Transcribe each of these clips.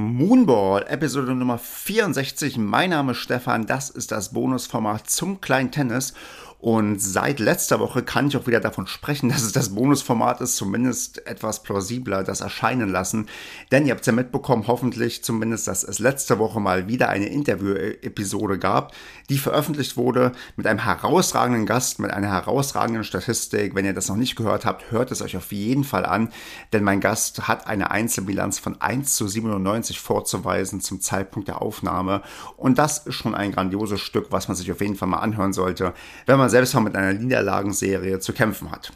Moonball, Episode Nummer 64. Mein Name ist Stefan, das ist das Bonusformat zum kleinen Tennis und seit letzter Woche kann ich auch wieder davon sprechen, dass es das Bonusformat ist, zumindest etwas plausibler das erscheinen lassen. Denn ihr habt ja mitbekommen, hoffentlich zumindest, dass es letzte Woche mal wieder eine Interview-Episode gab, die veröffentlicht wurde mit einem herausragenden Gast, mit einer herausragenden Statistik. Wenn ihr das noch nicht gehört habt, hört es euch auf jeden Fall an, denn mein Gast hat eine Einzelbilanz von 1 zu 97 vorzuweisen zum Zeitpunkt der Aufnahme. Und das ist schon ein grandioses Stück, was man sich auf jeden Fall mal anhören sollte, wenn man man selbst mal mit einer Niederlagenserie zu kämpfen hat.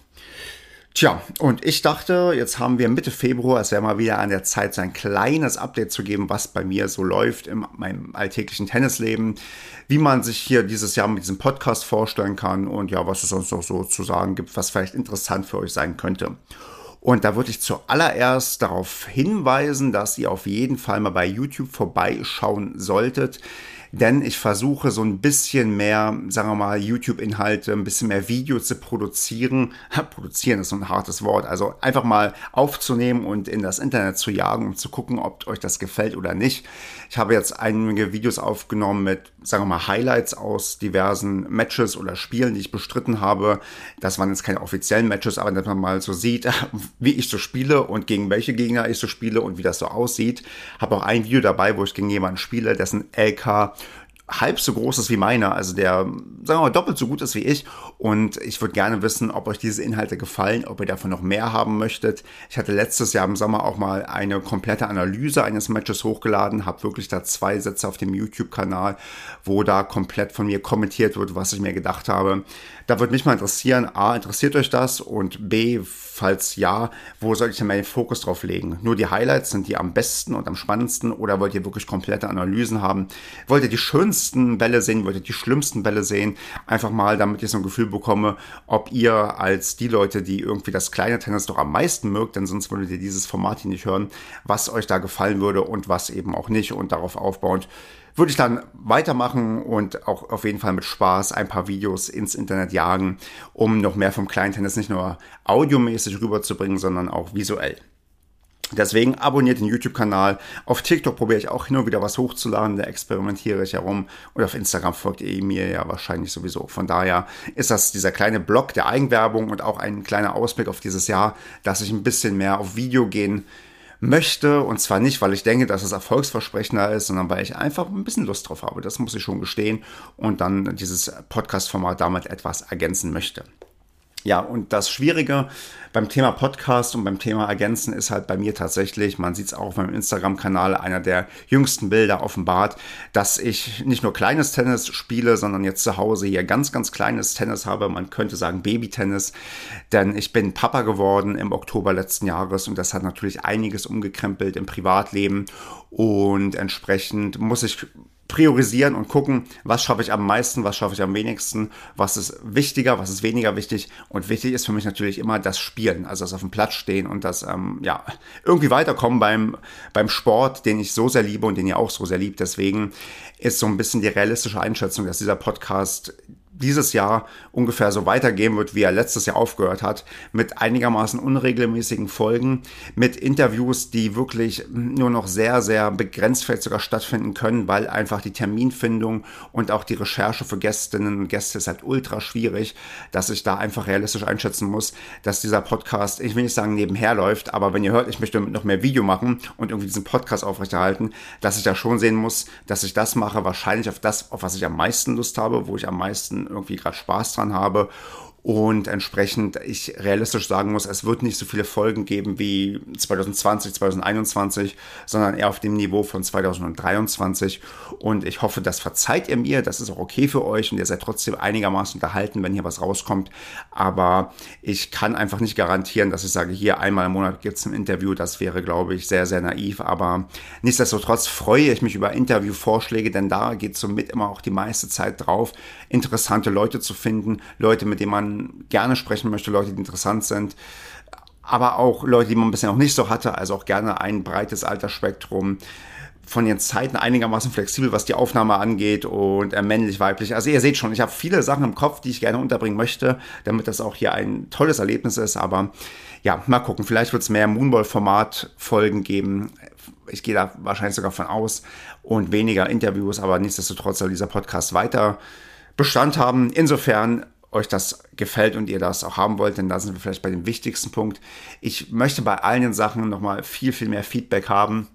Tja, und ich dachte, jetzt haben wir Mitte Februar, es wäre mal wieder an der Zeit, so ein kleines Update zu geben, was bei mir so läuft in meinem alltäglichen Tennisleben, wie man sich hier dieses Jahr mit diesem Podcast vorstellen kann und ja, was es sonst noch so zu sagen gibt, was vielleicht interessant für euch sein könnte. Und da würde ich zuallererst darauf hinweisen, dass ihr auf jeden Fall mal bei YouTube vorbeischauen solltet denn ich versuche so ein bisschen mehr, sagen wir mal, YouTube-Inhalte, ein bisschen mehr Video zu produzieren. produzieren ist so ein hartes Wort. Also einfach mal aufzunehmen und in das Internet zu jagen, um zu gucken, ob euch das gefällt oder nicht. Ich habe jetzt einige Videos aufgenommen mit, sagen wir mal, Highlights aus diversen Matches oder Spielen, die ich bestritten habe. Das waren jetzt keine offiziellen Matches, aber dass man mal so sieht, wie ich so spiele und gegen welche Gegner ich so spiele und wie das so aussieht. Habe auch ein Video dabei, wo ich gegen jemanden spiele, dessen LK halb so groß ist wie meiner, also der, sagen wir mal, doppelt so gut ist wie ich. Und ich würde gerne wissen, ob euch diese Inhalte gefallen, ob ihr davon noch mehr haben möchtet. Ich hatte letztes Jahr im Sommer auch mal eine komplette Analyse eines Matches hochgeladen, habe wirklich da zwei Sätze auf dem YouTube-Kanal, wo da komplett von mir kommentiert wird, was ich mir gedacht habe. Da würde mich mal interessieren, A, interessiert euch das? Und B, falls ja, wo soll ich denn meinen Fokus drauf legen? Nur die Highlights sind die am besten und am spannendsten oder wollt ihr wirklich komplette Analysen haben? Wollt ihr die schönsten Bälle sehen? Wollt die schlimmsten Bälle sehen? Einfach mal, damit ich so ein Gefühl bekomme, ob ihr als die Leute, die irgendwie das kleine Tennis doch am meisten mögt, denn sonst würdet ihr dieses Format hier nicht hören, was euch da gefallen würde und was eben auch nicht und darauf aufbauend würde ich dann weitermachen und auch auf jeden Fall mit Spaß ein paar Videos ins Internet jagen, um noch mehr vom Kleintennis nicht nur audiomäßig rüberzubringen, sondern auch visuell. Deswegen abonniert den YouTube-Kanal. Auf TikTok probiere ich auch hin und wieder was hochzuladen, da experimentiere ich herum. Und auf Instagram folgt ihr mir ja wahrscheinlich sowieso. Von daher ist das dieser kleine Blog der Eigenwerbung und auch ein kleiner Ausblick auf dieses Jahr, dass ich ein bisschen mehr auf Video gehen möchte. Und zwar nicht, weil ich denke, dass es erfolgsversprechender ist, sondern weil ich einfach ein bisschen Lust drauf habe. Das muss ich schon gestehen. Und dann dieses Podcast-Format damit etwas ergänzen möchte. Ja, und das Schwierige beim Thema Podcast und beim Thema Ergänzen ist halt bei mir tatsächlich, man sieht es auch auf meinem Instagram-Kanal, einer der jüngsten Bilder offenbart, dass ich nicht nur kleines Tennis spiele, sondern jetzt zu Hause hier ganz, ganz kleines Tennis habe. Man könnte sagen Baby-Tennis, denn ich bin Papa geworden im Oktober letzten Jahres und das hat natürlich einiges umgekrempelt im Privatleben und entsprechend muss ich priorisieren und gucken, was schaffe ich am meisten, was schaffe ich am wenigsten, was ist wichtiger, was ist weniger wichtig. Und wichtig ist für mich natürlich immer das Spielen, also das auf dem Platz stehen und das ähm, ja irgendwie weiterkommen beim, beim Sport, den ich so sehr liebe und den ihr auch so sehr liebt. Deswegen ist so ein bisschen die realistische Einschätzung, dass dieser Podcast dieses Jahr ungefähr so weitergehen wird, wie er letztes Jahr aufgehört hat, mit einigermaßen unregelmäßigen Folgen, mit Interviews, die wirklich nur noch sehr, sehr begrenzt vielleicht sogar stattfinden können, weil einfach die Terminfindung und auch die Recherche für Gästinnen und Gäste ist halt ultra schwierig, dass ich da einfach realistisch einschätzen muss, dass dieser Podcast, ich will nicht sagen nebenher läuft, aber wenn ihr hört, ich möchte noch mehr Video machen und irgendwie diesen Podcast aufrechterhalten, dass ich da schon sehen muss, dass ich das mache, wahrscheinlich auf das, auf was ich am meisten Lust habe, wo ich am meisten irgendwie gerade Spaß dran habe und entsprechend ich realistisch sagen muss, es wird nicht so viele Folgen geben wie 2020, 2021, sondern eher auf dem Niveau von 2023. Und ich hoffe, das verzeiht ihr mir. Das ist auch okay für euch und ihr seid trotzdem einigermaßen unterhalten, wenn hier was rauskommt. Aber ich kann einfach nicht garantieren, dass ich sage, hier einmal im Monat gibt es ein Interview. Das wäre, glaube ich, sehr, sehr naiv. Aber nichtsdestotrotz freue ich mich über Interviewvorschläge, denn da geht somit immer auch die meiste Zeit drauf, interessante Leute zu finden, Leute, mit denen man gerne sprechen möchte, Leute, die interessant sind, aber auch Leute, die man bisher noch nicht so hatte, also auch gerne ein breites Altersspektrum. von den Zeiten einigermaßen flexibel, was die Aufnahme angeht und männlich, weiblich. Also ihr seht schon, ich habe viele Sachen im Kopf, die ich gerne unterbringen möchte, damit das auch hier ein tolles Erlebnis ist. Aber ja, mal gucken. Vielleicht wird es mehr Moonball-Format-Folgen geben. Ich gehe da wahrscheinlich sogar von aus und weniger Interviews, aber nichtsdestotrotz soll dieser Podcast weiter Bestand haben. Insofern euch das gefällt und ihr das auch haben wollt, denn da sind wir vielleicht bei dem wichtigsten Punkt. Ich möchte bei allen den Sachen nochmal viel, viel mehr Feedback haben.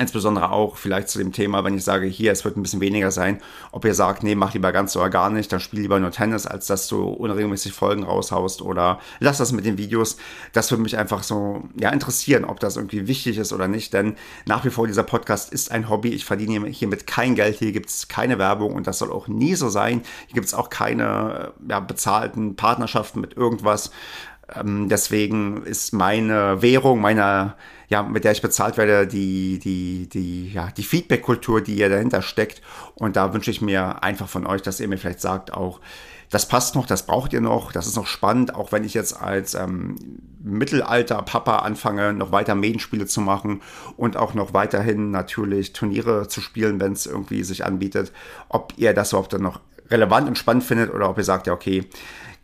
Insbesondere auch vielleicht zu dem Thema, wenn ich sage, hier, es wird ein bisschen weniger sein, ob ihr sagt, nee, mach lieber ganz oder gar nicht, dann spiel lieber nur Tennis, als dass du unregelmäßig Folgen raushaust oder lass das mit den Videos. Das würde mich einfach so, ja, interessieren, ob das irgendwie wichtig ist oder nicht, denn nach wie vor dieser Podcast ist ein Hobby. Ich verdiene hiermit kein Geld, hier gibt es keine Werbung und das soll auch nie so sein. Hier gibt es auch keine ja, bezahlten Partnerschaften mit irgendwas. Ähm, deswegen ist meine Währung, meine ja, mit der ich bezahlt werde, die, die, die, ja, die Feedback-Kultur, die ihr dahinter steckt. Und da wünsche ich mir einfach von euch, dass ihr mir vielleicht sagt, auch, das passt noch, das braucht ihr noch, das ist noch spannend, auch wenn ich jetzt als ähm, Mittelalter-Papa anfange, noch weiter Medienspiele zu machen und auch noch weiterhin natürlich Turniere zu spielen, wenn es irgendwie sich anbietet, ob ihr das überhaupt dann noch relevant und spannend findet oder ob ihr sagt, ja, okay,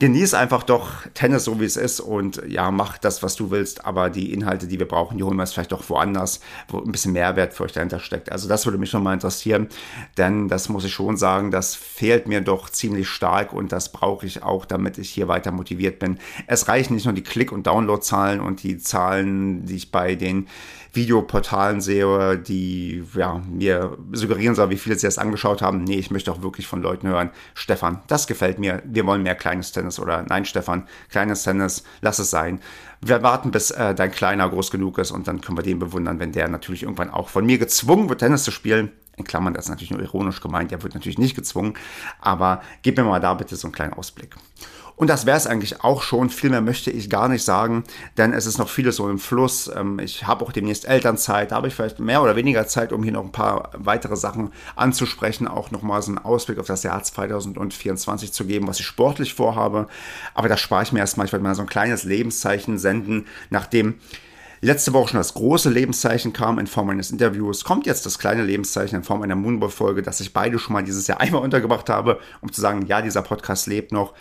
genieß einfach doch Tennis so wie es ist und ja, mach das, was du willst, aber die Inhalte, die wir brauchen, die holen wir jetzt vielleicht doch woanders, wo ein bisschen Mehrwert für euch dahinter steckt. Also das würde mich schon mal interessieren, denn das muss ich schon sagen, das fehlt mir doch ziemlich stark und das brauche ich auch, damit ich hier weiter motiviert bin. Es reichen nicht nur die Klick- und Downloadzahlen und die Zahlen, die ich bei den Videoportalen sehe, die ja, mir suggerieren soll, wie viele sie es angeschaut haben. Nee, ich möchte auch wirklich von Leuten hören, Stefan, das gefällt mir, wir wollen mehr kleines Tennis oder nein, Stefan, kleines Tennis, lass es sein. Wir warten, bis äh, dein Kleiner groß genug ist und dann können wir den bewundern, wenn der natürlich irgendwann auch von mir gezwungen wird, Tennis zu spielen. In Klammern, das ist natürlich nur ironisch gemeint, der wird natürlich nicht gezwungen, aber gib mir mal da bitte so einen kleinen Ausblick. Und das wäre es eigentlich auch schon. Viel mehr möchte ich gar nicht sagen, denn es ist noch vieles so im Fluss. Ähm, ich habe auch demnächst Elternzeit, da habe ich vielleicht mehr oder weniger Zeit, um hier noch ein paar weitere Sachen anzusprechen, auch nochmal so einen Ausblick auf das Jahr 2024 zu geben, was ich sportlich vorhabe. Aber das spare ich mir erstmal. Ich werde mal so ein kleines Lebenszeichen senden, nachdem letzte Woche schon das große Lebenszeichen kam in Form eines Interviews, kommt jetzt das kleine Lebenszeichen in Form einer Moonball-Folge, dass ich beide schon mal dieses Jahr einmal untergebracht habe, um zu sagen, ja, dieser Podcast lebt noch.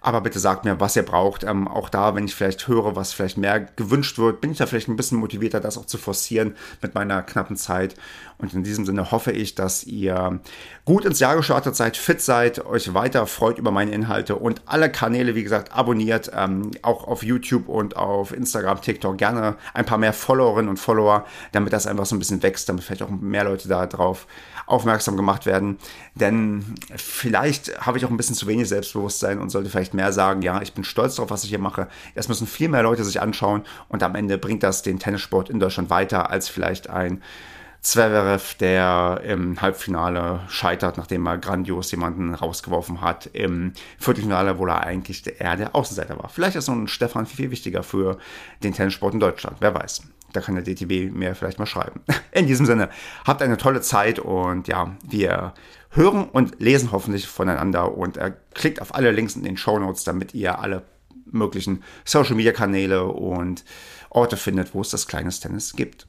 Aber bitte sagt mir, was ihr braucht. Ähm, auch da, wenn ich vielleicht höre, was vielleicht mehr gewünscht wird, bin ich da vielleicht ein bisschen motivierter, das auch zu forcieren mit meiner knappen Zeit. Und in diesem Sinne hoffe ich, dass ihr gut ins Jahr gestartet seid, fit seid, euch weiter freut über meine Inhalte und alle Kanäle, wie gesagt, abonniert, ähm, auch auf YouTube und auf Instagram, TikTok gerne ein paar mehr Followerinnen und Follower, damit das einfach so ein bisschen wächst, damit vielleicht auch mehr Leute da drauf aufmerksam gemacht werden. Denn vielleicht habe ich auch ein bisschen zu wenig Selbstbewusstsein und sollte vielleicht mehr sagen, ja, ich bin stolz darauf, was ich hier mache. Es müssen viel mehr Leute sich anschauen und am Ende bringt das den Tennissport in Deutschland weiter als vielleicht ein Zverev, der im Halbfinale scheitert, nachdem er grandios jemanden rausgeworfen hat. Im Viertelfinale, wo er eigentlich eher der Außenseiter war. Vielleicht ist so ein Stefan viel, viel wichtiger für den Tennissport in Deutschland. Wer weiß. Da kann der DTB mir vielleicht mal schreiben. In diesem Sinne, habt eine tolle Zeit und ja, wir hören und lesen hoffentlich voneinander und äh, klickt auf alle Links in den Show Notes, damit ihr alle möglichen Social Media Kanäle und Orte findet, wo es das kleines Tennis gibt.